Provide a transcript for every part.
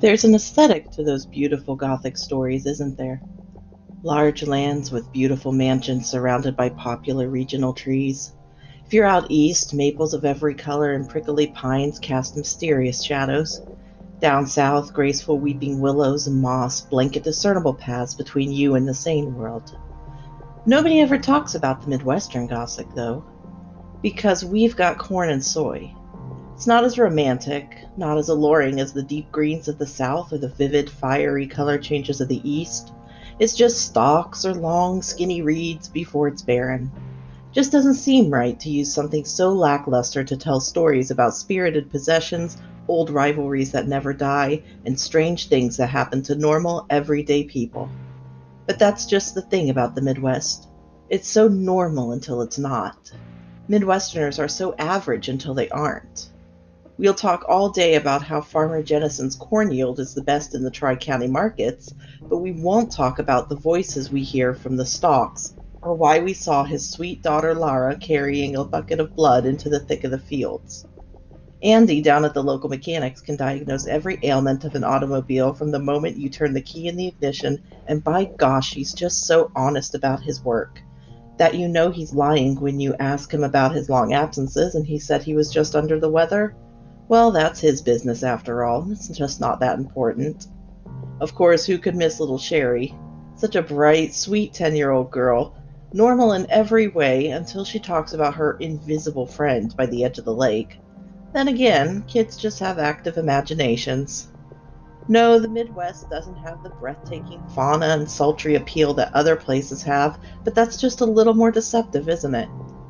There's an aesthetic to those beautiful Gothic stories, isn't there? Large lands with beautiful mansions surrounded by popular regional trees. If you're out east, maples of every color and prickly pines cast mysterious shadows. Down south, graceful weeping willows and moss blanket discernible paths between you and the sane world. Nobody ever talks about the Midwestern Gothic, though, because we've got corn and soy. It's not as romantic, not as alluring as the deep greens of the South or the vivid, fiery color changes of the East. It's just stalks or long, skinny reeds before it's barren. Just doesn't seem right to use something so lackluster to tell stories about spirited possessions, old rivalries that never die, and strange things that happen to normal, everyday people. But that's just the thing about the Midwest. It's so normal until it's not. Midwesterners are so average until they aren't. We'll talk all day about how Farmer Jennison's corn yield is the best in the Tri County markets, but we won't talk about the voices we hear from the stalks or why we saw his sweet daughter Lara carrying a bucket of blood into the thick of the fields. Andy down at the local mechanics can diagnose every ailment of an automobile from the moment you turn the key in the ignition, and by gosh, he's just so honest about his work that you know he's lying when you ask him about his long absences and he said he was just under the weather. Well, that's his business after all. It's just not that important. Of course, who could miss little Sherry? Such a bright, sweet 10 year old girl, normal in every way until she talks about her invisible friend by the edge of the lake. Then again, kids just have active imaginations. No, the Midwest doesn't have the breathtaking fauna and sultry appeal that other places have, but that's just a little more deceptive, isn't it?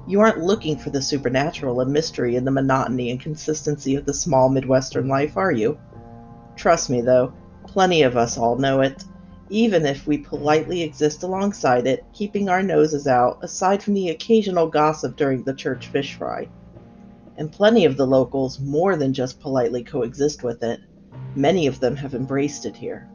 You aren't looking for the supernatural and mystery in the monotony and consistency of the small Midwestern life, are you? Trust me, though, plenty of us all know it, even if we politely exist alongside it, keeping our noses out, aside from the occasional gossip during the church fish fry. And plenty of the locals more than just politely coexist with it. Many of them have embraced it here.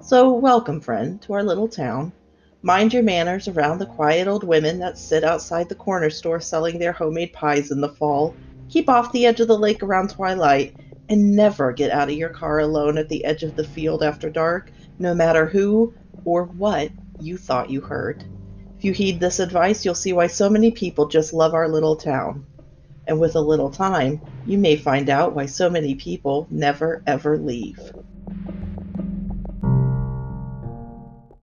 So, welcome, friend, to our little town. Mind your manners around the quiet old women that sit outside the corner store selling their homemade pies in the fall. Keep off the edge of the lake around twilight, and never get out of your car alone at the edge of the field after dark, no matter who or what you thought you heard. If you heed this advice, you'll see why so many people just love our little town. And with a little time, you may find out why so many people never ever leave.